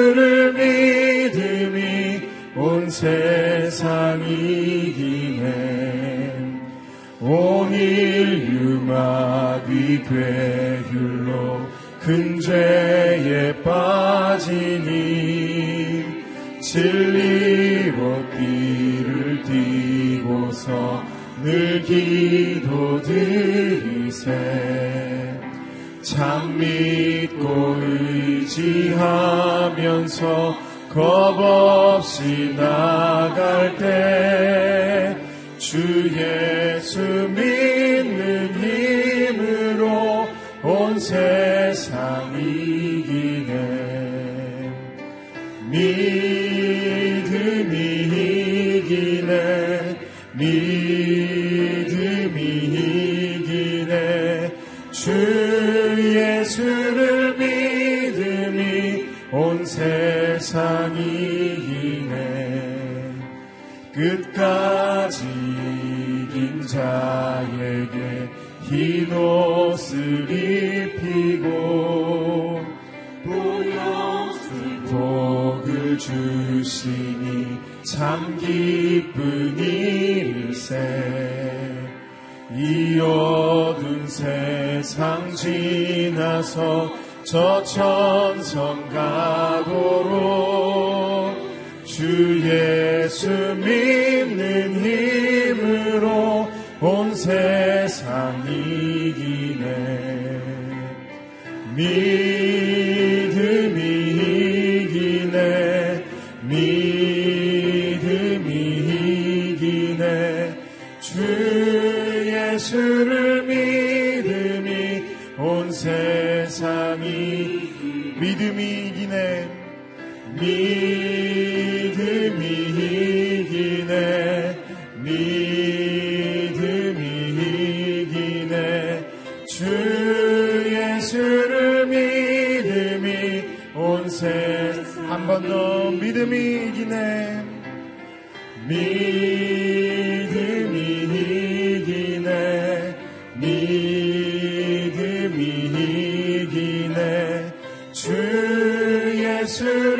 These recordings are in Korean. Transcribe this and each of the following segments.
예수를 믿음이 온 세상 이 기네. 온 인류 마귀 괴율로 큰 죄에 빠지니 진리로 띠를 띠고서 늘 기도 드리세. 참 믿고 의지하 면서 겁 없이 나갈 때 주 예수 믿는 힘으로 온 세상 세상 이기네 끝까지 이긴 자에게 흰 옷을 입히고 복을 주시니 참 기쁜 일세. 이 어두운 세상 지나서 저 천성 가 세상 이기네 더 믿음이 이기네. 믿음이 이기네. 믿음이 이기네. 주 예수를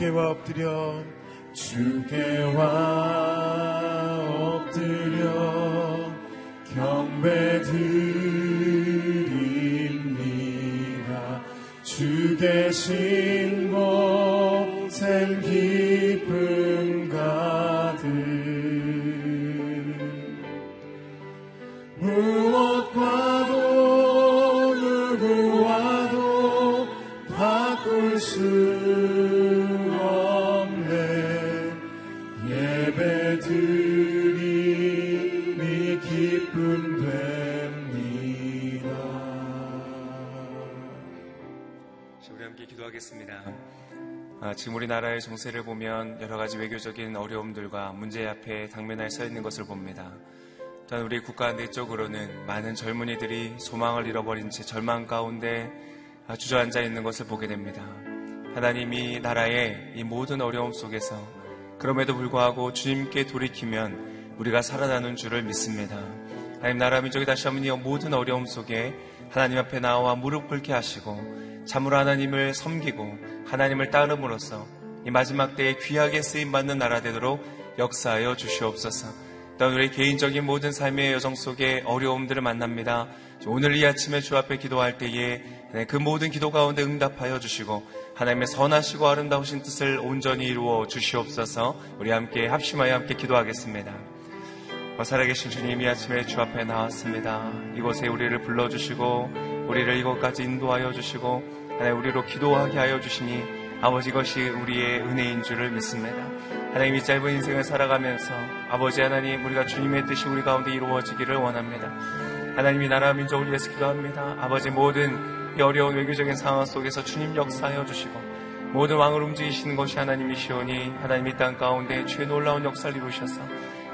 주께와 엎드려 주께 와 우리나라의 정세를 보면 여러 가지 외교적인 어려움들과 문제 앞에 당면하여 서 있는 것을 봅니다. 또한 우리 국가 내적으로는 많은 젊은이들이 소망을 잃어버린 채 절망 가운데 아, 주저앉아 있는 것을 보게 됩니다. 하나님이 나라의 이 모든 어려움 속에서 그럼에도 불구하고 주님께 돌이키면 우리가 살아나는 줄을 믿습니다. 하나님 나라 민족이 다시 한번 이 모든 어려움 속에 하나님 앞에 나와 무릎 꿇게 하시고 참으로 하나님을 섬기고 하나님을 따름으로써 이 마지막 때에 귀하게 쓰임 받는 나라 되도록 역사하여 주시옵소서. 또한 우리 개인적인 모든 삶의 여정 속에 어려움들을 만납니다. 오늘 이 아침에 주 앞에 기도할 때에 그 모든 기도 가운데 응답하여 주시고 하나님의 선하시고 아름다우신 뜻을 온전히 이루어 주시옵소서. 우리 함께 합심하여 함께 기도하겠습니다. 살아계신 주님 이 아침에 주 앞에 나왔습니다. 이곳에 우리를 불러주시고 우리를 이곳까지 인도하여 주시고 하나님 우리로 기도하게 하여 주시니 아버지 것이 우리의 은혜인 줄을 믿습니다. 하나님 이 짧은 인생을 살아가면서 아버지 하나님 우리가 주님의 뜻이 우리 가운데 이루어지기를 원합니다. 하나님이 나라 민족을 위해서 기도합니다. 아버지 모든 이 어려운 외교적인 상황 속에서 주님 역사하여 주시고 모든 왕을 움직이시는 것이 하나님이시오니 하나님 이 땅 가운데 주의 놀라운 역사를 이루셔서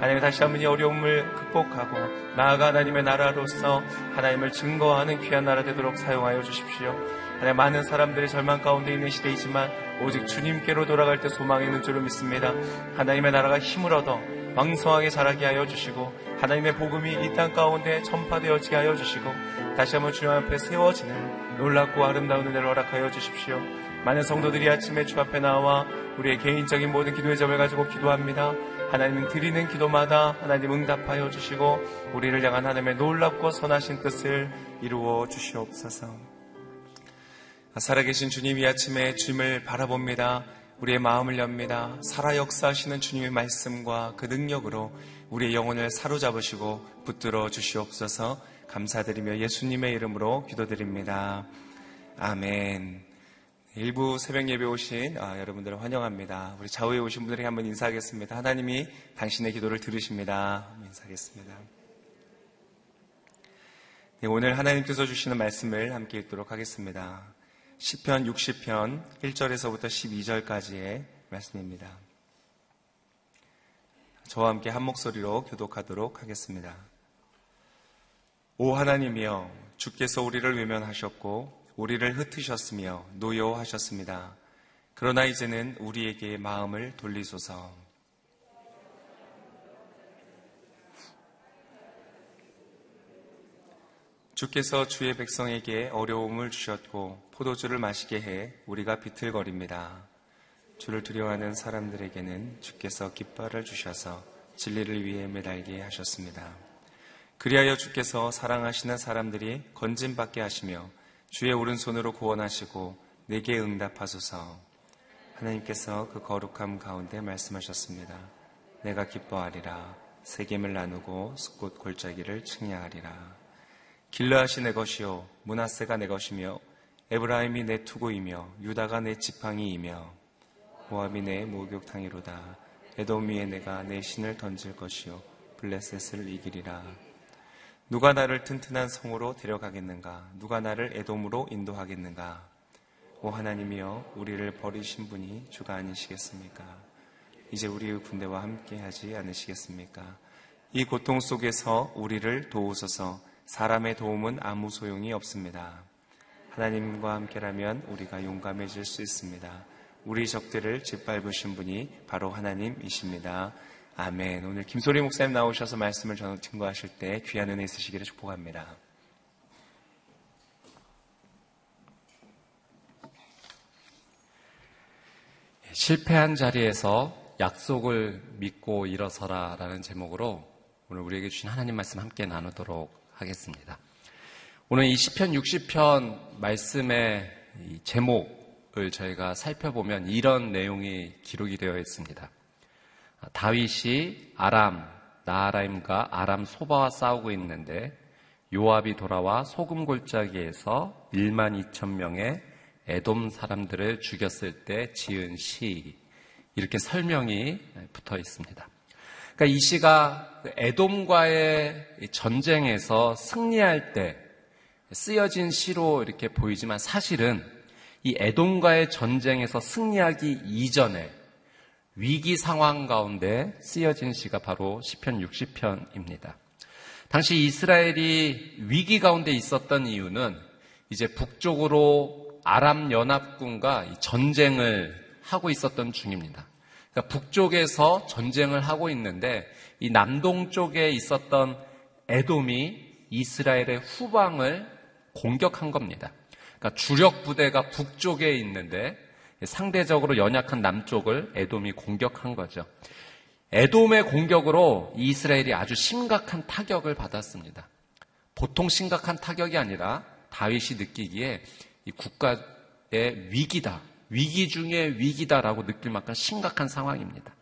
하나님 다시 한번 이 어려움을 극복하고 나아가 하나님의 나라로서 하나님을 증거하는 귀한 나라 되도록 사용하여 주십시오. 하나님 많은 사람들이 절망 가운데 있는 시대이지만 오직 주님께로 돌아갈 때 소망이 있는 줄을 믿습니다. 하나님의 나라가 힘을 얻어 왕성하게 자라게 하여 주시고 하나님의 복음이 이 땅 가운데 전파되어지게 하여 주시고 다시 한번 주님 앞에 세워지는 놀랍고 아름다운 은혜를 허락하여 주십시오. 많은 성도들이 아침에 주 앞에 나와 우리의 개인적인 모든 기도의 점을 가지고 기도합니다. 하나님 드리는 기도마다 하나님 응답하여 주시고 우리를 향한 하나님의 놀랍고 선하신 뜻을 이루어 주시옵소서. 살아계신 주님 이 아침에 주님을 바라봅니다. 우리의 마음을 엽니다. 살아 역사하시는 주님의 말씀과 그 능력으로 우리의 영혼을 사로잡으시고 붙들어 주시옵소서 감사드리며 예수님의 이름으로 기도드립니다. 아멘. 일부 새벽 예배 오신 아, 여러분들을 환영합니다. 우리 좌우에 오신 분들에게 한번 인사하겠습니다. 하나님이 당신의 기도를 들으십니다. 인사하겠습니다. 네, 오늘 하나님께서 주시는 말씀을 함께 읽도록 하겠습니다. 10편 60편 1절에서부터 12절까지의 말씀입니다. 저와 함께 한 목소리로 교독하도록 하겠습니다. 오 하나님이여 주께서 우리를 외면하셨고 우리를 흩으셨으며 노여하셨습니다. 그러나 이제는 우리에게 마음을 돌리소서. 주께서 주의 백성에게 어려움을 주셨고 포도주를 마시게 해 우리가 비틀거립니다. 주를 두려워하는 사람들에게는 주께서 깃발을 주셔서 진리를 위해 매달게 하셨습니다. 그리하여 주께서 사랑하시는 사람들이 건진받게 하시며 주의 오른손으로 구원하시고 내게 응답하소서. 하나님께서 그 거룩함 가운데 말씀하셨습니다. 내가 기뻐하리라. 세겜을 나누고 숲꽃 골짜기를 측량하리라. 길라하시 내 것이요 문하세가 내 것이며 에브라임이 내 투구이며 유다가 내 지팡이이며 모압이 내 목욕탕이로다. 에돔 위에 내가 내 신을 던질 것이요 블레셋을 이기리라. 누가 나를 튼튼한 성으로 데려가겠는가? 누가 나를 에돔으로 인도하겠는가? 오 하나님이여 우리를 버리신 분이 주가 아니시겠습니까? 이제 우리의 군대와 함께 하지 않으시겠습니까? 이 고통 속에서 우리를 도우소서 사람의 도움은 아무 소용이 없습니다. 하나님과 함께라면 우리가 용감해질 수 있습니다. 우리 적들을 짓밟으신 분이 바로 하나님이십니다. 아멘. 오늘 김소리 목사님 나오셔서 말씀을 증거하실 때 귀한 은혜 있으시기를 축복합니다. 실패한 자리에서 약속을 믿고 일어서라 라는 제목으로 오늘 우리에게 주신 하나님 말씀 함께 나누도록 하겠습니다. 오늘 이 10편 60편 말씀의 제목 저희가 살펴보면 이런 내용이 기록이 되어 있습니다. 다윗이 아람 나아라임과 아람 소바와 싸우고 있는데 요압이 돌아와 소금 골짜기에서 1만 2천 명의 에돔 사람들을 죽였을 때 지은 시 이렇게 설명이 붙어 있습니다. 그러니까 이 시가 에돔과의 전쟁에서 승리할 때 쓰여진 시로 이렇게 보이지만 사실은 이 에돔과의 전쟁에서 승리하기 이전에 위기 상황 가운데 쓰여진 시가 바로 시편 60편입니다. 당시 이스라엘이 위기 가운데 있었던 이유는 이제 북쪽으로 아람 연합군과 전쟁을 하고 있었던 중입니다. 그러니까 북쪽에서 전쟁을 하고 있는데 이 남동 쪽에 있었던 에돔이 이스라엘의 후방을 공격한 겁니다. 그러니까 주력 부대가 북쪽에 있는데 상대적으로 연약한 남쪽을 에돔이 공격한 거죠. 에돔의 공격으로 이스라엘이 아주 심각한 타격을 받았습니다. 보통 심각한 타격이 아니라 다윗이 느끼기에 이 국가의 위기다. 위기 중에 위기다라고 느낄 만큼 심각한 상황입니다.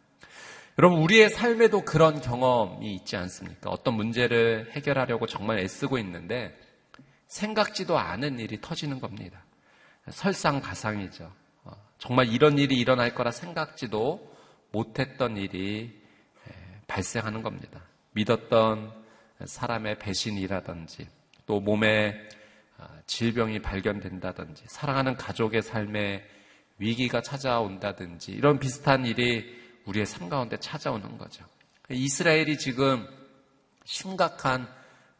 여러분, 우리의 삶에도 그런 경험이 있지 않습니까? 어떤 문제를 해결하려고 정말 애쓰고 있는데 생각지도 않은 일이 터지는 겁니다. 설상가상이죠. 어, 정말 이런 일이 일어날 거라 생각지도 못했던 일이 발생하는 겁니다. 믿었던 사람의 배신이라든지 또 몸에 아, 질병이 발견된다든지 사랑하는 가족의 삶에 위기가 찾아온다든지 이런 비슷한 일이 우리의 삶 가운데 찾아오는 거죠. 이스라엘이 지금 심각한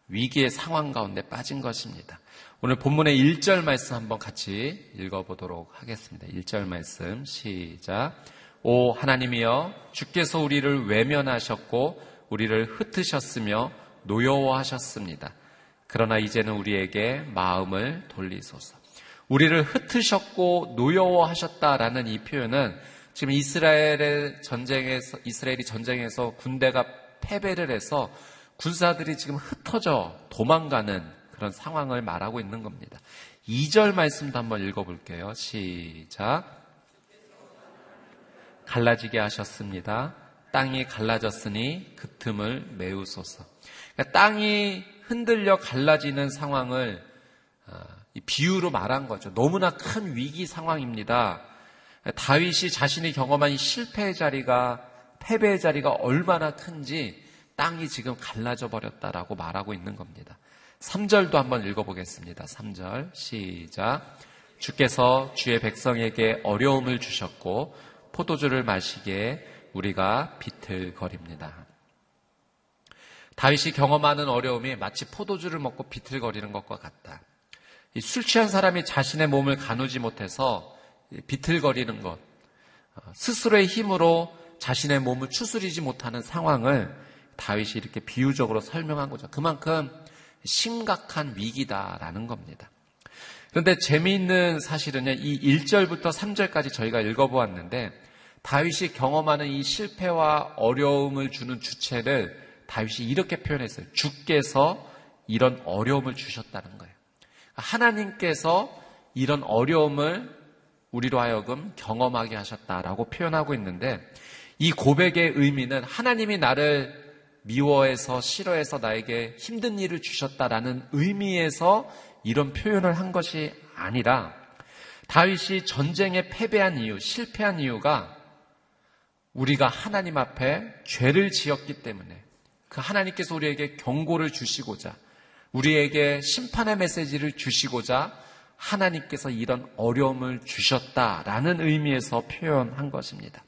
위기의 상황 가운데 빠진 것입니다. 오늘 본문의 1절 말씀 한번 같이 읽어보도록 하겠습니다. 1절 말씀 시작. 오 하나님이여 주께서 우리를 외면하셨고 우리를 흩으셨으며 노여워하셨습니다. 그러나 이제는 우리에게 마음을 돌리소서. 우리를 흩으셨고 노여워하셨다라는 이 표현은 지금 이스라엘의 전쟁에서 이스라엘이 전쟁에서 군대가 패배를 해서 군사들이 지금 흩어져 도망가는 그런 상황을 말하고 있는 겁니다. 2절 말씀도 한번 읽어볼게요. 시작. 갈라지게 하셨습니다. 땅이 갈라졌으니 그 틈을 메우소서. 그러니까 땅이 흔들려 갈라지는 상황을 어, 비유로 말한 거죠. 너무나 큰 위기 상황입니다. 다윗이 자신이 경험한 이 실패의 자리가 패배의 자리가 얼마나 큰지 땅이 지금 갈라져 버렸다라고 말하고 있는 겁니다. 3절도 한번 읽어보겠습니다. 3절 시작. 주께서 주의 백성에게 어려움을 주셨고 포도주를 마시기에 우리가 비틀거립니다. 다윗이 경험하는 어려움이 마치 포도주를 먹고 비틀거리는 것과 같다. 술 취한 사람이 자신의 몸을 가누지 못해서 비틀거리는 것, 어, 스스로의 힘으로 자신의 몸을 추스리지 못하는 상황을 다윗이 이렇게 비유적으로 설명한 거죠. 그만큼 심각한 위기다라는 겁니다. 그런데 재미있는 사실은요, 이 1절부터 3절까지 저희가 읽어보았는데, 다윗이 경험하는 이 실패와 어려움을 주는 주체를 다윗이 이렇게 표현했어요. 주께서 이런 어려움을 주셨다는 거예요. 하나님께서 이런 어려움을 우리로 하여금 경험하게 하셨다라고 표현하고 있는데 이 고백의 의미는 하나님이 나를 미워해서 싫어해서 나에게 힘든 일을 주셨다라는 의미에서 이런 표현을 한 것이 아니라 다윗이 전쟁에 패배한 이유, 실패한 이유가 우리가 하나님 앞에 죄를 지었기 때문에 그 하나님께서 우리에게 경고를 주시고자 우리에게 심판의 메시지를 주시고자 하나님께서 이런 어려움을 주셨다라는 의미에서 표현한 것입니다.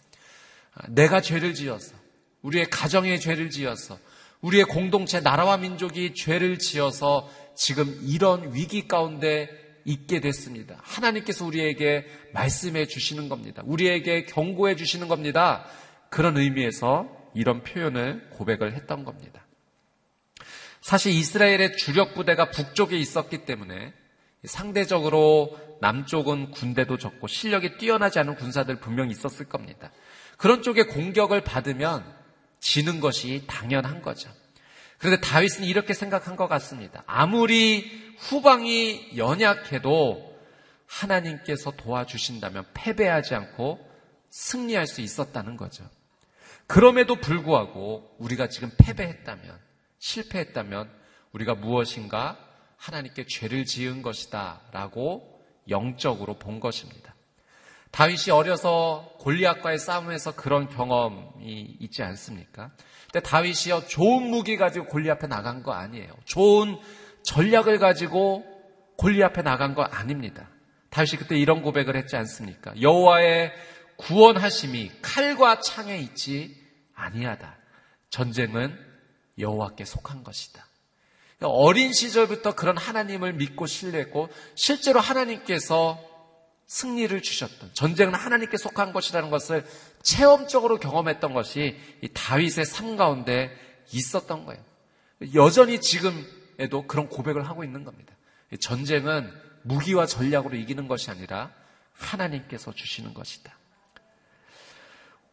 내가 죄를 지어서 우리의 가정에 죄를 지어서 우리의 공동체 나라와 민족이 죄를 지어서 지금 이런 위기 가운데 있게 됐습니다. 하나님께서 우리에게 말씀해 주시는 겁니다. 우리에게 경고해 주시는 겁니다. 그런 의미에서 이런 표현을 고백을 했던 겁니다. 사실 이스라엘의 주력 부대가 북쪽에 있었기 때문에 상대적으로 남쪽은 군대도 적고 실력이 뛰어나지 않은 군사들 분명히 있었을 겁니다. 그런 쪽에 공격을 받으면 지는 것이 당연한 거죠. 그런데 다윗은 이렇게 생각한 것 같습니다. 아무리 후방이 연약해도 하나님께서 도와주신다면 패배하지 않고 승리할 수 있었다는 거죠. 그럼에도 불구하고 우리가 지금 패배했다면, 실패했다면 우리가 무엇인가 하나님께 죄를 지은 것이다 라고 영적으로 본 것입니다. 다윗이 어려서 골리앗과의 싸움에서 그런 경험이 있지 않습니까? 근데 다윗이요 좋은 무기 가지고 골리앗 앞에 나간 거 아니에요. 좋은 전략을 가지고 골리앗 앞에 나간 거 아닙니다. 다윗이 그때 이런 고백을 했지 않습니까? 여호와의 구원하심이 칼과 창에 있지 아니하다. 전쟁은 여호와께 속한 것이다. 어린 시절부터 그런 하나님을 믿고 신뢰했고 실제로 하나님께서 승리를 주셨던 전쟁은 하나님께 속한 것이라는 것을 체험적으로 경험했던 것이 이 다윗의 삶 가운데 있었던 거예요. 여전히 지금에도 그런 고백을 하고 있는 겁니다. 전쟁은 무기와 전략으로 이기는 것이 아니라 하나님께서 주시는 것이다.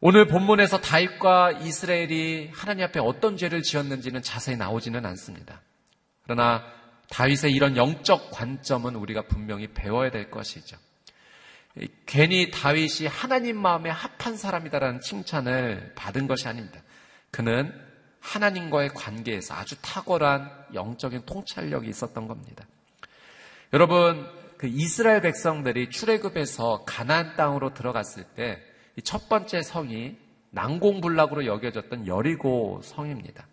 오늘 본문에서 다윗과 이스라엘이 하나님 앞에 어떤 죄를 지었는지는 자세히 나오지는 않습니다. 그러나 다윗의 이런 영적 관점은 우리가 분명히 배워야 될 것이죠. 괜히 다윗이 하나님 마음에 합한 사람이다라는 칭찬을 받은 것이 아닙니다. 그는 하나님과의 관계에서 아주 탁월한 영적인 통찰력이 있었던 겁니다. 여러분, 그 이스라엘 백성들이 출애굽에서 가나안 땅으로 들어갔을 때 첫 번째 성이 난공불락으로 여겨졌던 여리고 성입니다.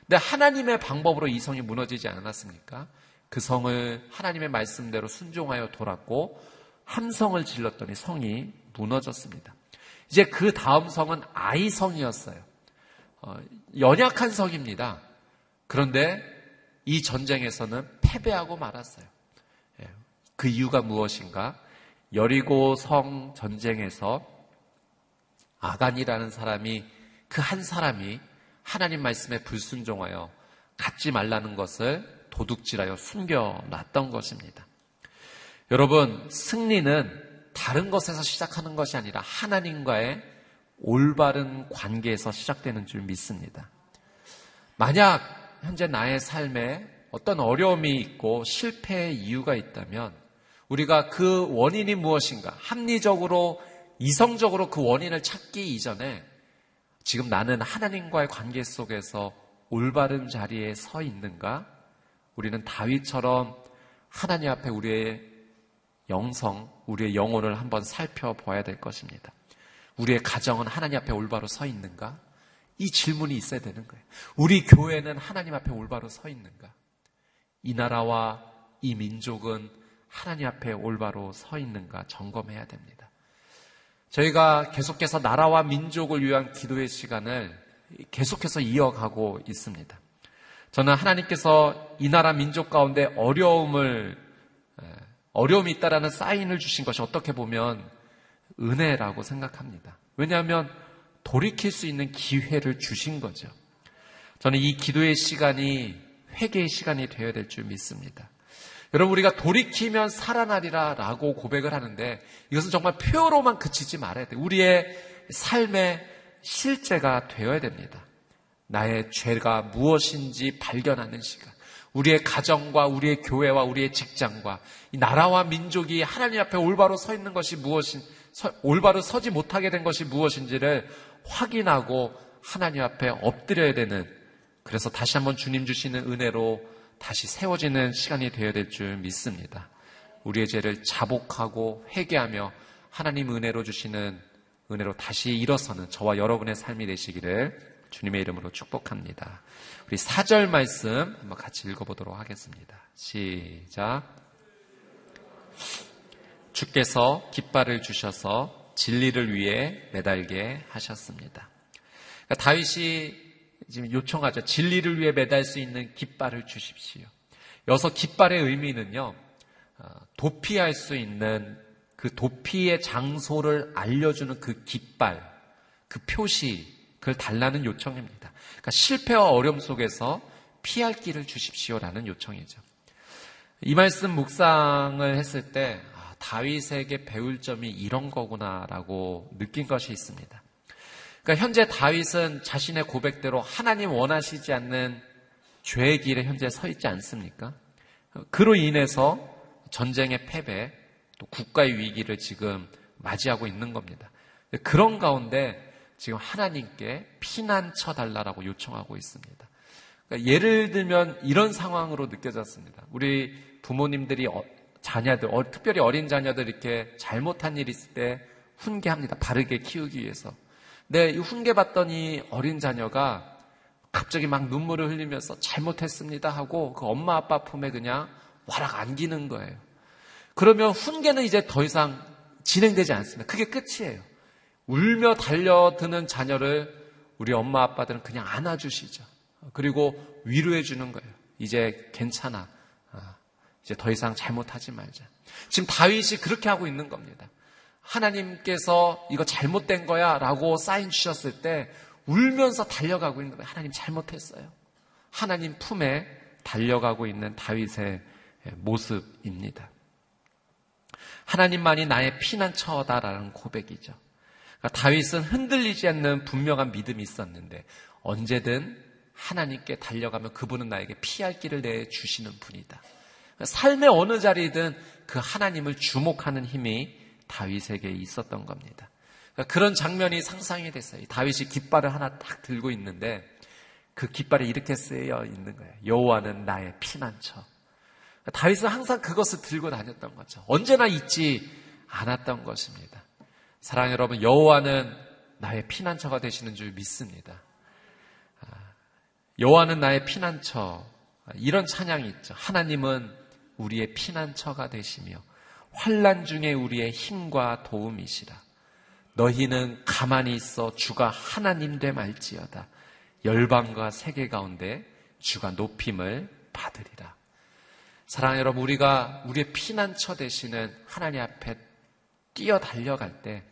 근데 하나님의 방법으로 이 성이 무너지지 않았습니까? 그 성을 하나님의 말씀대로 순종하여 돌았고 함성을 질렀더니 성이 무너졌습니다. 이제 그 다음 성은 아이성이었어요. 어, 연약한 성입니다. 그런데 이 전쟁에서는 패배하고 말았어요. 예, 그 이유가 무엇인가? 여리고 성 전쟁에서 아간이라는 사람이 그 한 사람이 하나님 말씀에 불순종하여 갖지 말라는 것을 도둑질하여 숨겨놨던 것입니다. 여러분, 승리는 다른 것에서 시작하는 것이 아니라 하나님과의 올바른 관계에서 시작되는 줄 믿습니다. 만약 현재 나의 삶에 어떤 어려움이 있고 실패의 이유가 있다면 우리가 그 원인이 무엇인가 합리적으로 이성적으로 그 원인을 찾기 이전에 지금 나는 하나님과의 관계 속에서 올바른 자리에 서 있는가? 우리는 다윗처럼 하나님 앞에 우리의 영성, 우리의 영혼을 한번 살펴봐야 될 것입니다. 우리의 가정은 하나님 앞에 올바로 서 있는가? 이 질문이 있어야 되는 거예요. 우리 교회는 하나님 앞에 올바로 서 있는가? 이 나라와 이 민족은 하나님 앞에 올바로 서 있는가 점검해야 됩니다. 저희가 계속해서 나라와 민족을 위한 기도의 시간을 계속해서 이어가고 있습니다. 저는 하나님께서 이 나라 민족 가운데 어려움을 어려움이 있다라는 사인을 주신 것이 어떻게 보면 은혜라고 생각합니다. 왜냐하면 돌이킬 수 있는 기회를 주신 거죠. 저는 이 기도의 시간이 회개의 시간이 되어야 될 줄 믿습니다. 여러분 우리가 돌이키면 살아나리라 라고 고백을 하는데 이것은 정말 표로만 그치지 말아야 돼요. 우리의 삶의 실제가 되어야 됩니다. 나의 죄가 무엇인지 발견하는 시간. 우리의 가정과 우리의 교회와 우리의 직장과 이 나라와 민족이 하나님 앞에 올바로 서 있는 것이 무엇인, 올바로 서지 못하게 된 것이 무엇인지를 확인하고 하나님 앞에 엎드려야 되는 그래서 다시 한번 주님 주시는 은혜로 다시 세워지는 시간이 되어야 될 줄 믿습니다. 우리의 죄를 자복하고 회개하며 하나님 은혜로 주시는 은혜로 다시 일어서는 저와 여러분의 삶이 되시기를 주님의 이름으로 축복합니다. 우리 사절 말씀 한번 같이 읽어보도록 하겠습니다. 시작. 주께서 깃발을 주셔서 진리를 위해 매달게 하셨습니다. 그러니까 다윗이 지금 요청하죠. 진리를 위해 매달 수 있는 깃발을 주십시오. 여기서 깃발의 의미는요, 어, 도피할 수 있는 그 도피의 장소를 알려주는 그 깃발, 그 표시, 그걸 달라는 요청입니다. 그러니까 실패와 어려움 속에서 피할 길을 주십시오라는 요청이죠. 이 말씀 묵상을 했을 때 아, 다윗에게 배울 점이 이런 거구나라고 느낀 것이 있습니다. 그러니까 현재 다윗은 자신의 고백대로 하나님 원하시지 않는 죄의 길에 현재 서 있지 않습니까? 그로 인해서 전쟁의 패배, 또 국가의 위기를 지금 맞이하고 있는 겁니다. 그런 가운데 지금 하나님께 피난처 달라라고 요청하고 있습니다. 그러니까 예를 들면 이런 상황으로 느껴졌습니다. 우리 부모님들이 어, 자녀들, 어, 특별히 어린 자녀들 이렇게 잘못한 일 있을 때 훈계합니다. 바르게 키우기 위해서. 근데 이 훈계받더니 어린 자녀가 갑자기 막 눈물을 흘리면서 잘못했습니다 하고 그 엄마 아빠 품에 그냥 와락 안기는 거예요. 그러면 훈계는 이제 더 이상 진행되지 않습니다. 그게 끝이에요. 울며 달려드는 자녀를 우리 엄마 아빠들은 그냥 안아주시죠. 그리고 위로해 주는 거예요. 이제 괜찮아. 아, 이제 더 이상 잘못하지 말자. 지금 다윗이 그렇게 하고 있는 겁니다. 하나님께서 이거 잘못된 거야 라고 사인 주셨을 때 울면서 달려가고 있는 거예요. 하나님 잘못했어요. 하나님 품에 달려가고 있는 다윗의 모습입니다. 하나님만이 나의 피난처다라는 고백이죠. 그러니까 다윗은 흔들리지 않는 분명한 믿음이 있었는데 언제든 하나님께 달려가면 그분은 나에게 피할 길을 내 주시는 분이다. 그러니까 삶의 어느 자리든 그 하나님을 주목하는 힘이 다윗에게 있었던 겁니다. 그러니까 그런 장면이 상상이 됐어요. 다윗이 깃발을 하나 딱 들고 있는데 그 깃발에 이렇게 쓰여 있는 거예요. 여호와는 나의 피난처. 그러니까 다윗은 항상 그것을 들고 다녔던 거죠. 언제나 잊지 않았던 것입니다. 사랑 여러분, 여호와는 나의 피난처가 되시는 줄 믿습니다. 아, 여호와는 나의 피난처. 이런 찬양이 있죠. 하나님은 우리의 피난처가 되시며 환란 중에 우리의 힘과 도움이시라. 너희는 가만히 있어 주가 하나님 됨 알지어다. 열방과 세계 가운데 주가 높임을 받으리라. 사랑 여러분, 우리가 우리의 피난처 되시는 하나님 앞에 뛰어 달려갈 때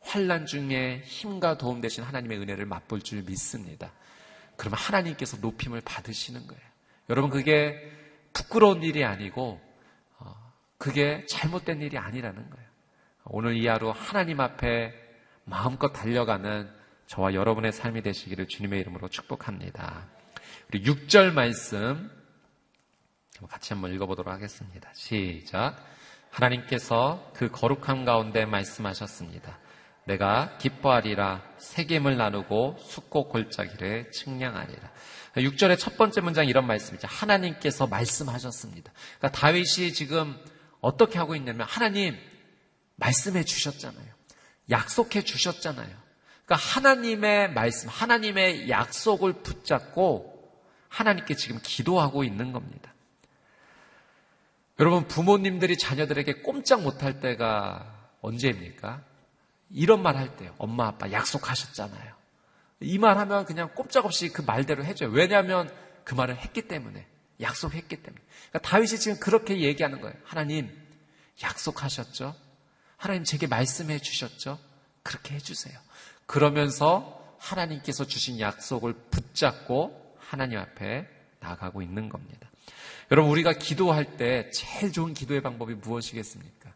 환란 중에 힘과 도움 되신 하나님의 은혜를 맛볼 줄 믿습니다. 그러면 하나님께서 높임을 받으시는 거예요. 여러분 그게 부끄러운 일이 아니고 어, 그게 잘못된 일이 아니라는 거예요. 오늘 이 하루 하나님 앞에 마음껏 달려가는 저와 여러분의 삶이 되시기를 주님의 이름으로 축복합니다. 우리 6절 말씀 같이 한번 읽어보도록 하겠습니다. 시작. 하나님께서 그 거룩함 가운데 말씀하셨습니다. 내가 기뻐하리라 세겜을 나누고 숙고 골짜기를 측량하리라. 6절의 첫 번째 문장 이런 말씀이죠. 하나님께서 말씀하셨습니다. 그러니까 다윗이 지금 어떻게 하고 있냐면 하나님 말씀해 주셨잖아요. 약속해 주셨잖아요. 그러니까 하나님의 말씀, 하나님의 약속을 붙잡고 하나님께 지금 기도하고 있는 겁니다. 여러분 부모님들이 자녀들에게 꼼짝 못할 때가 언제입니까? 이런 말 할 때요. 엄마, 아빠 약속하셨잖아요. 이 말 하면 그냥 꼼짝없이 그 말대로 해줘요. 왜냐하면 그 말을 했기 때문에. 약속했기 때문에. 그러니까 다윗이 지금 그렇게 얘기하는 거예요. 하나님, 약속하셨죠? 하나님 제게 말씀해 주셨죠? 그렇게 해주세요. 그러면서 하나님께서 주신 약속을 붙잡고 하나님 앞에 나가고 있는 겁니다. 여러분, 우리가 기도할 때 제일 좋은 기도의 방법이 무엇이겠습니까?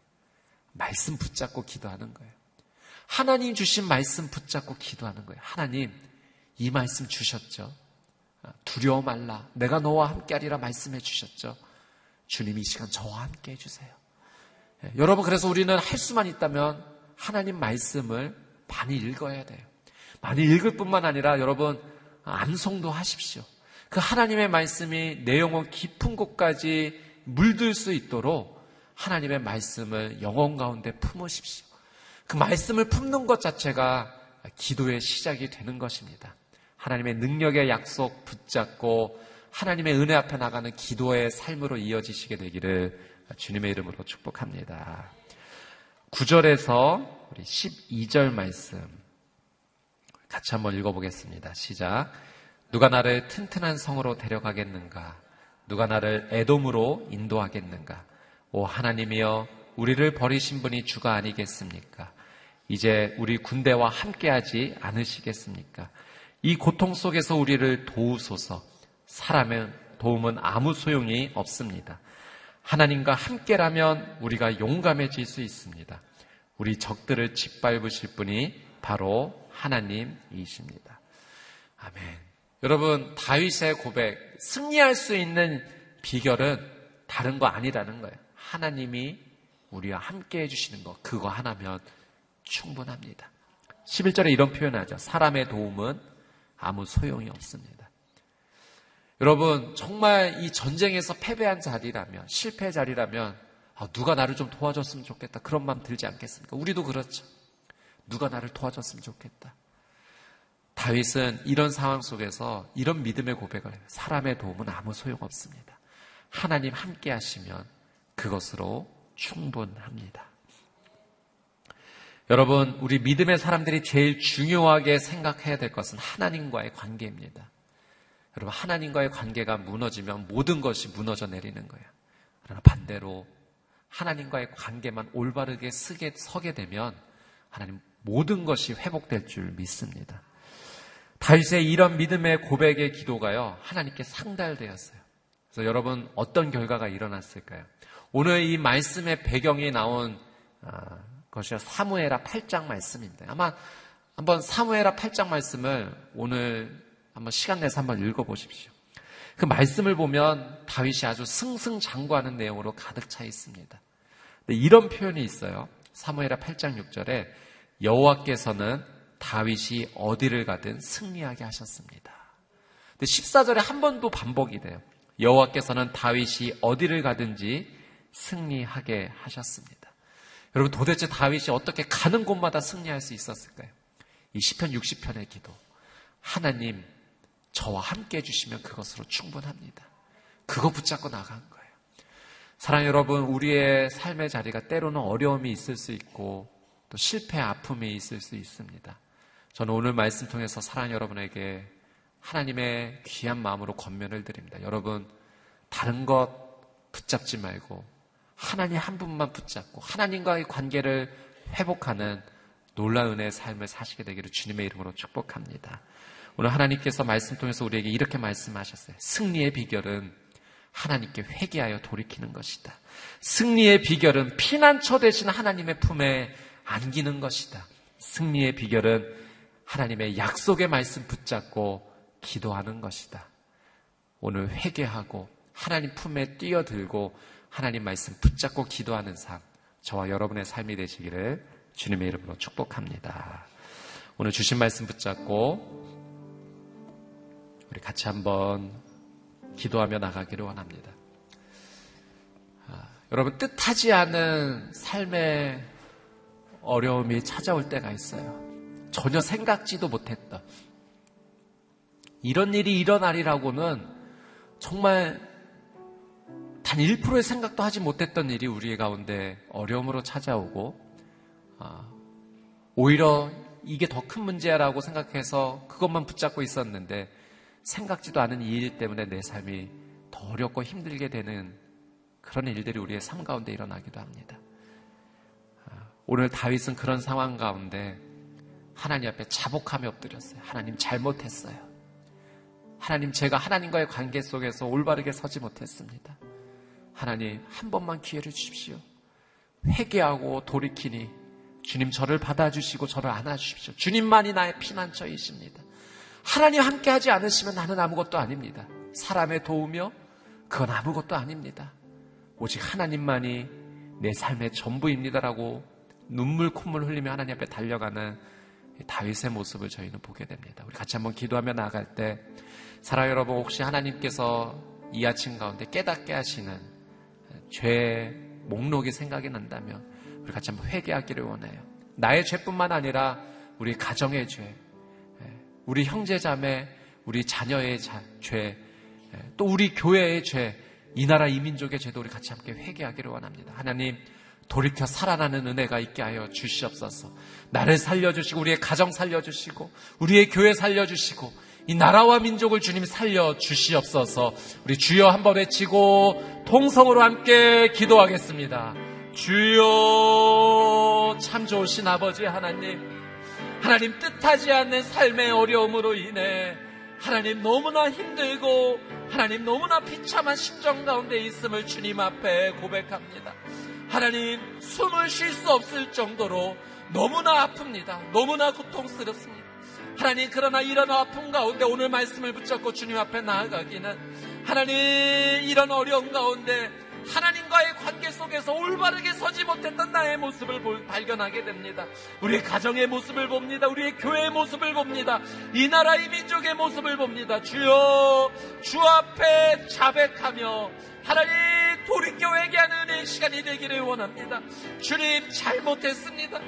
말씀 붙잡고 기도하는 거예요. 하나님 주신 말씀 붙잡고 기도하는 거예요. 하나님, 이 말씀 주셨죠? 두려워 말라. 내가 너와 함께하리라 말씀해 주셨죠? 주님 이 시간 저와 함께 해주세요. 예, 여러분, 그래서 우리는 할 수만 있다면 하나님 말씀을 많이 읽어야 돼요. 많이 읽을 뿐만 아니라 여러분, 암송도 하십시오. 그 하나님의 말씀이 내 영혼 깊은 곳까지 물들 수 있도록 하나님의 말씀을 영혼 가운데 품으십시오. 그 말씀을 품는 것 자체가 기도의 시작이 되는 것입니다. 하나님의 능력의 약속 붙잡고 하나님의 은혜 앞에 나가는 기도의 삶으로 이어지시게 되기를 주님의 이름으로 축복합니다. 9절에서 우리 12절 말씀 같이 한번 읽어보겠습니다. 시작. 누가 나를 튼튼한 성으로 데려가겠는가? 누가 나를 애돔으로 인도하겠는가? 오 하나님이여 우리를 버리신 분이 주가 아니겠습니까? 이제 우리 군대와 함께하지 않으시겠습니까? 이 고통 속에서 우리를 도우소서. 사람의 도움은 아무 소용이 없습니다. 하나님과 함께라면 우리가 용감해질 수 있습니다. 우리 적들을 짓밟으실 분이 바로 하나님이십니다. 아멘. 여러분, 다윗의 고백, 승리할 수 있는 비결은 다른 거 아니라는 거예요. 하나님이 우리와 함께 해주시는 것, 그거 하나면 충분합니다. 11절에 이런 표현하죠. 사람의 도움은 아무 소용이 없습니다. 여러분, 정말 이 전쟁에서 패배한 자리라면, 실패 자리라면, 아, 누가 나를 좀 도와줬으면 좋겠다. 그런 마음 들지 않겠습니까? 우리도 그렇죠. 누가 나를 도와줬으면 좋겠다. 다윗은 이런 상황 속에서 이런 믿음의 고백을 해요. 사람의 도움은 아무 소용 없습니다. 하나님 함께 하시면 그것으로 충분합니다. 여러분, 우리 믿음의 사람들이 제일 중요하게 생각해야 될 것은 하나님과의 관계입니다. 여러분, 하나님과의 관계가 무너지면 모든 것이 무너져 내리는 거예요. 그러나 반대로 하나님과의 관계만 올바르게 쓰게, 서게 되면 하나님 모든 것이 회복될 줄 믿습니다. 다윗의 이런 믿음의 고백의 기도가요, 하나님께 상달되었어요. 그래서 여러분, 어떤 결과가 일어났을까요? 오늘 이 말씀의 배경이 나온 아, 것이 사무에라 8장 말씀입니다. 아마 한번 사무에라 8장 말씀을 오늘 한번 시간 내서 한번 읽어보십시오. 그 말씀을 보면 다윗이 아주 승승장구하는 내용으로 가득 차 있습니다. 이런 표현이 있어요. 사무에라 8장 6절에 여호와께서는 다윗이 어디를 가든 승리하게 하셨습니다. 근데 14절에 한번더 반복이 돼요. 여호와께서는 다윗이 어디를 가든지 승리하게 하셨습니다. 여러분 도대체 다윗이 어떻게 가는 곳마다 승리할 수 있었을까요? 이 시편 60편의 기도. 하나님 저와 함께 해 주시면 그것으로 충분합니다. 그거 붙잡고 나간 거예요. 사랑 여러분, 우리의 삶의 자리가 때로는 어려움이 있을 수 있고 또 실패, 아픔이 있을 수 있습니다. 저는 오늘 말씀 통해서 사랑 여러분에게 하나님의 귀한 마음으로 권면을 드립니다. 여러분, 다른 것 붙잡지 말고 하나님 한 분만 붙잡고 하나님과의 관계를 회복하는 놀라운 은혜의 삶을 사시게 되기를 주님의 이름으로 축복합니다. 오늘 하나님께서 말씀 통해서 우리에게 이렇게 말씀하셨어요. 승리의 비결은 하나님께 회개하여 돌이키는 것이다. 승리의 비결은 피난처 되신 하나님의 품에 안기는 것이다. 승리의 비결은 하나님의 약속의 말씀 붙잡고 기도하는 것이다. 오늘 회개하고 하나님 품에 뛰어들고 하나님 말씀 붙잡고 기도하는 삶, 저와 여러분의 삶이 되시기를 주님의 이름으로 축복합니다. 오늘 주신 말씀 붙잡고 우리 같이 한번 기도하며 나가기를 원합니다. 아, 여러분 뜻하지 않은 삶의 어려움이 찾아올 때가 있어요. 전혀 생각지도 못했던 이런 일이 일어나리라고는 정말 단 1%의 생각도 하지 못했던 일이 우리 가운데 어려움으로 찾아오고 아, 오히려 이게 더 큰 문제야라고 생각해서 그것만 붙잡고 있었는데 생각지도 않은 이 일 때문에 내 삶이 더 어렵고 힘들게 되는 그런 일들이 우리의 삶 가운데 일어나기도 합니다. 아, 오늘 다윗은 그런 상황 가운데 하나님 앞에 자복함이 엎드렸어요. 하나님 잘못했어요. 하나님 제가 하나님과의 관계 속에서 올바르게 서지 못했습니다. 하나님 한 번만 기회를 주십시오. 회개하고 돌이키니 주님 저를 받아주시고 저를 안아주십시오. 주님만이 나의 피난처이십니다. 하나님 함께 하지 않으시면 나는 아무것도 아닙니다. 사람의 도우며 그건 아무것도 아닙니다. 오직 하나님만이 내 삶의 전부입니다라고 눈물 콧물 흘리며 하나님 앞에 달려가는 다윗의 모습을 저희는 보게 됩니다. 우리 같이 한번 기도하며 나아갈 때 사랑 여러분 혹시 하나님께서 이 아침 가운데 깨닫게 하시는 죄 목록이 생각이 난다면 우리 같이 한번 회개하기를 원해요. 나의 죄뿐만 아니라 우리 가정의 죄, 예, 우리 형제 자매, 우리 자녀의 자, 죄, 예, 또 우리 교회의 죄, 이 나라 이민족의 죄도 우리 같이 함께 회개하기를 원합니다. 하나님 돌이켜 살아나는 은혜가 있게 하여 주시옵소서. 나를 살려주시고 우리의 가정 살려주시고 우리의 교회 살려주시고 이 나라와 민족을 주님 살려 주시옵소서. 우리 주여 한 번 외치고 통성으로 함께 기도하겠습니다. 주여 참 좋으신 아버지 하나님. 하나님 뜻하지 않는 삶의 어려움으로 인해 하나님 너무나 힘들고 하나님 너무나 비참한 심정 가운데 있음을 주님 앞에 고백합니다. 하나님 숨을 쉴 수 없을 정도로 너무나 아픕니다. 너무나 고통스럽습니다. 하나님 그러나 이런 아픔 가운데 오늘 말씀을 붙잡고 주님 앞에 나아가기는 하나님 이런 어려움 가운데 하나님과의 관계 속에서 올바르게 서지 못했던 나의 모습을 발견하게 됩니다. 우리의 가정의 모습을 봅니다. 우리의 교회의 모습을 봅니다. 이 나라의 민족의 모습을 봅니다. 주여, 주 앞에 자백하며 하나님 돌이켜 회개하는 시간이 되기를 원합니다. 주님 잘못했습니다.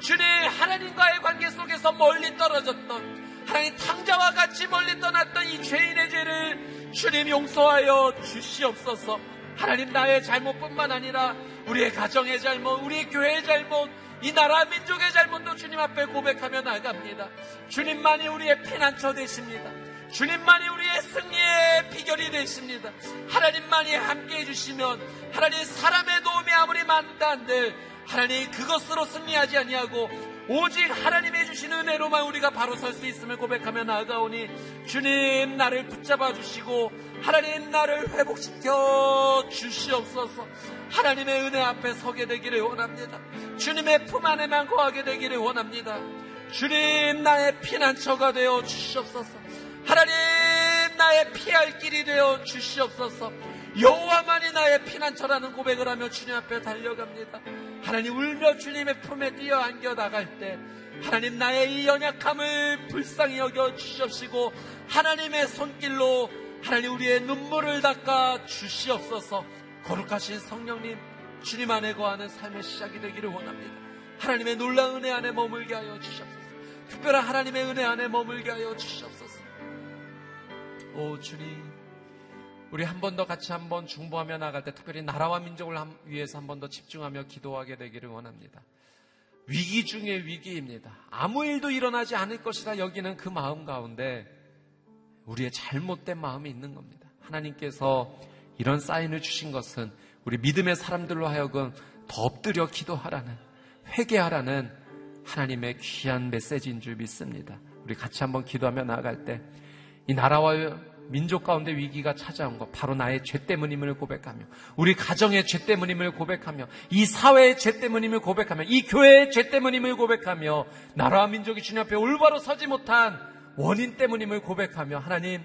주님 하나님과의 관계 속에서 멀리 떨어졌던 하나님 탕자와 같이 멀리 떠났던 이 죄인의 죄를 주님 용서하여 주시옵소서. 하나님 나의 잘못뿐만 아니라 우리의 가정의 잘못, 우리의 교회의 잘못, 이 나라 민족의 잘못도 주님 앞에 고백하며 나갑니다. 주님만이 우리의 피난처 되십니다. 주님만이 우리의 승리의 비결이 되십니다. 하나님만이 함께 해주시면 하나님 사람의 도움이 아무리 많다 한들 하나님 그것으로 승리하지 아니하고 오직 하나님의 주신 은혜로만 우리가 바로 설 수 있음을 고백하며 나아가오니 주님 나를 붙잡아 주시고 하나님 나를 회복시켜 주시옵소서. 하나님의 은혜 앞에 서게 되기를 원합니다. 주님의 품 안에만 거하게 되기를 원합니다. 주님 나의 피난처가 되어 주시옵소서. 하나님 나의 피할 길이 되어 주시옵소서. 여호와만이 나의 피난처라는 고백을 하며 주님 앞에 달려갑니다. 하나님 울며 주님의 품에 뛰어 안겨 나갈 때 하나님 나의 이 연약함을 불쌍히 여겨 주시옵시고 하나님의 손길로 하나님 우리의 눈물을 닦아 주시옵소서. 거룩하신 성령님 주님 안에 거하는 삶의 시작이 되기를 원합니다. 하나님의 놀라운 은혜 안에 머물게 하여 주시옵소서. 특별한 하나님의 은혜 안에 머물게 하여 주시옵소서. 오 주님 우리 한 번 더 같이 한번 중보하며 나갈 때 특별히 나라와 민족을 위해서 한 번 더 집중하며 기도하게 되기를 원합니다. 위기 중의 위기입니다. 아무 일도 일어나지 않을 것이라 여기는 그 마음 가운데 우리의 잘못된 마음이 있는 겁니다. 하나님께서 이런 사인을 주신 것은 우리 믿음의 사람들로 하여금 더 엎드려 기도하라는 회개하라는 하나님의 귀한 메시지인 줄 믿습니다. 우리 같이 한번 기도하며 나아갈 때 이 나라와 민족 가운데 위기가 찾아온 것 바로 나의 죄 때문임을 고백하며 우리 가정의 죄 때문임을 고백하며 이 사회의 죄 때문임을 고백하며 이 교회의 죄 때문임을 고백하며 나라와 민족이 주님 앞에 올바로 서지 못한 원인 때문임을 고백하며 하나님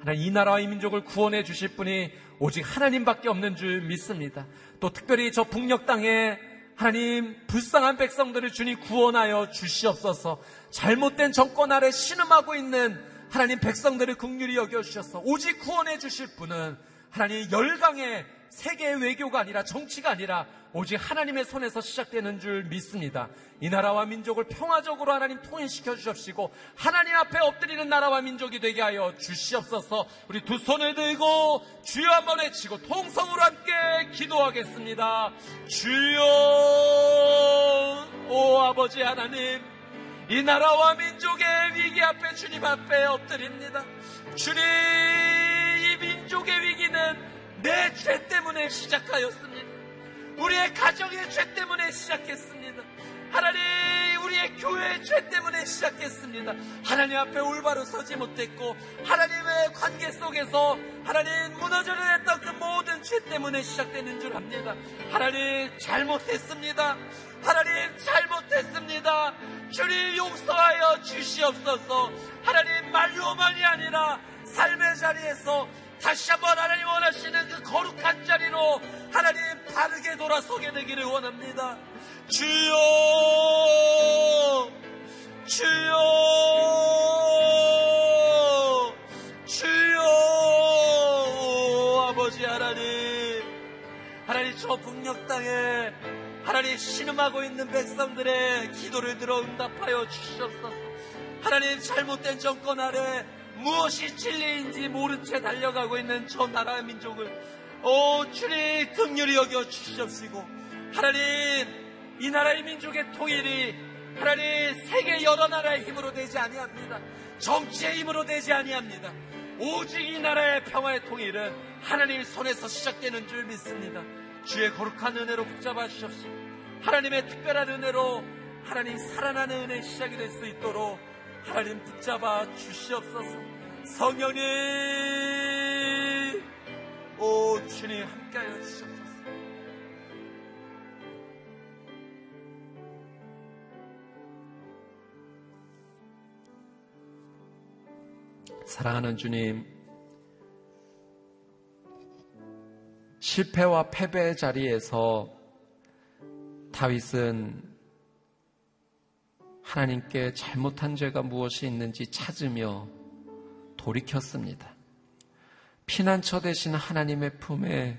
하나님 이 나라와 이 민족을 구원해 주실 분이 오직 하나님밖에 없는 줄 믿습니다. 또 특별히 저 북녘 땅에 하나님 불쌍한 백성들을 주님 구원하여 주시옵소서. 잘못된 정권 아래 신음하고 있는 하나님 백성들을 극률히 여겨주셔서 오직 구원해 주실 분은 하나님 열강의 세계의 외교가 아니라 정치가 아니라 오직 하나님의 손에서 시작되는 줄 믿습니다. 이 나라와 민족을 평화적으로 하나님 통일시켜 주십시고 하나님 앞에 엎드리는 나라와 민족이 되게 하여 주시옵소서. 우리 두 손을 들고 주여 한번 외치고 통성으로 함께 기도하겠습니다. 주여 오 아버지 하나님 이 나라와 민족의 위기 앞에 주님 앞에 엎드립니다. 주님, 이 민족의 위기는 내 죄 때문에 시작하였습니다. 우리의 가정의 죄 때문에 시작했습니다. 하나님, 우리의 교회의 죄 때문에 시작했습니다. 하나님 앞에 올바로 서지 못했고, 하나님의 관계 속에서 하나님 무너져야 했던 그 모든 죄 때문에 시작되는 줄 압니다. 하나님, 잘못했습니다. 하나님 잘못했습니다. 주님 용서하여 주시옵소서. 하나님 말로만이 아니라 삶의 자리에서 다시 한번 하나님 원하시는 그 거룩한 자리로 하나님 바르게 돌아서게 되기를 원합니다. 주여, 주여, 주여, 아버지 하나님, 하나님 저 북녘 땅에 하나님 신음하고 있는 백성들의 기도를 들어 응답하여 주시옵소서. 하나님 잘못된 정권 아래 무엇이 진리인지 모른 채 달려가고 있는 저 나라의 민족을 오 주님 긍휼히 여겨 주시옵시고 하나님 이 나라의 민족의 통일이 하나님 세계 여러 나라의 힘으로 되지 아니합니다. 정치의 힘으로 되지 아니합니다. 오직 이 나라의 평화의 통일은 하나님 손에서 시작되는 줄 믿습니다. 주의 거룩한 은혜로 붙잡아 주십시오. 하나님의 특별한 은혜로 하나님 살아나는 은혜 시작이 될 수 있도록 하나님 붙잡아 주시옵소서. 성령님, 오 주님 함께하여 주시옵소서. 사랑하는 주님, 실패와 패배의 자리에서 다윗은 하나님께 잘못한 죄가 무엇이 있는지 찾으며 돌이켰습니다. 피난처 대신 하나님의 품에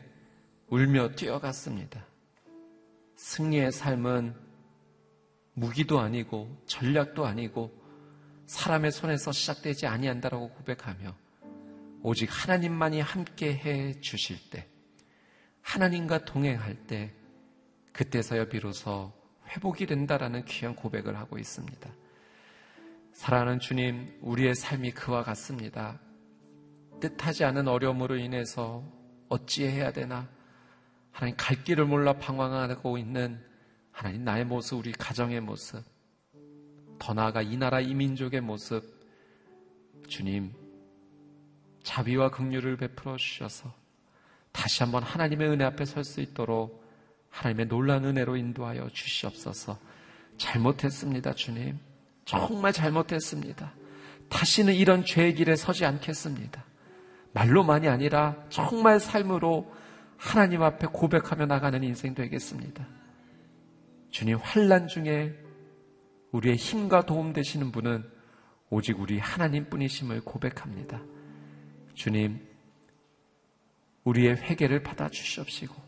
울며 뛰어갔습니다. 승리의 삶은 무기도 아니고 전략도 아니고 사람의 손에서 시작되지 아니한다라고 고백하며 오직 하나님만이 함께 해 주실 때 하나님과 동행할 때 그때서야 비로소 회복이 된다라는 귀한 고백을 하고 있습니다. 사랑하는 주님, 우리의 삶이 그와 같습니다. 뜻하지 않은 어려움으로 인해서 어찌해야 되나 하나님 갈 길을 몰라 방황하고 있는 하나님 나의 모습, 우리 가정의 모습, 더 나아가 이 나라 이 민족의 모습, 주님 자비와 긍휼을 베풀어 주셔서 다시 한번 하나님의 은혜 앞에 설 수 있도록 하나님의 놀란 은혜로 인도하여 주시옵소서. 잘못했습니다, 주님. 정말 잘못했습니다. 다시는 이런 죄의 길에 서지 않겠습니다. 말로만이 아니라 정말 삶으로 하나님 앞에 고백하며 나가는 인생 되겠습니다. 주님 환란 중에 우리의 힘과 도움 되시는 분은 오직 우리 하나님 뿐이심을 고백합니다. 주님, 우리의 회개를 받아 주시옵시고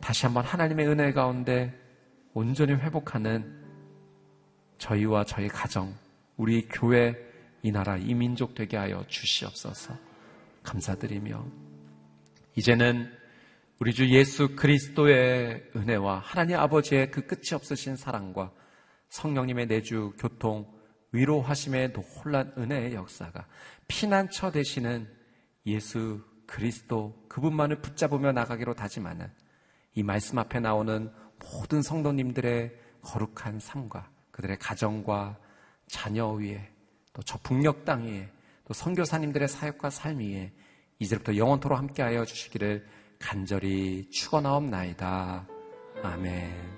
다시 한번 하나님의 은혜 가운데 온전히 회복하는 저희와 저희 가정, 우리 교회, 이 나라, 이 민족 되게 하여 주시옵소서. 감사드리며 이제는 우리 주 예수 그리스도의 은혜와 하나님 아버지의 그 끝이 없으신 사랑과 성령님의 내주 교통 위로하심의 놀란 은혜의 역사가 피난처 되시는 예수 그리스도 그분만을 붙잡으며 나가기로 다짐하는 이 말씀 앞에 나오는 모든 성도님들의 거룩한 삶과 그들의 가정과 자녀 위에 또 저 북녘 땅 위에 또 선교사님들의 사역과 삶 위에 이제부터 영원토록 함께하여 주시기를 간절히 축원하옵나이다. 아멘.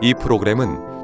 이 프로그램은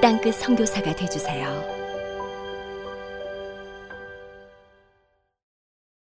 땅끝 성교사가 되주세요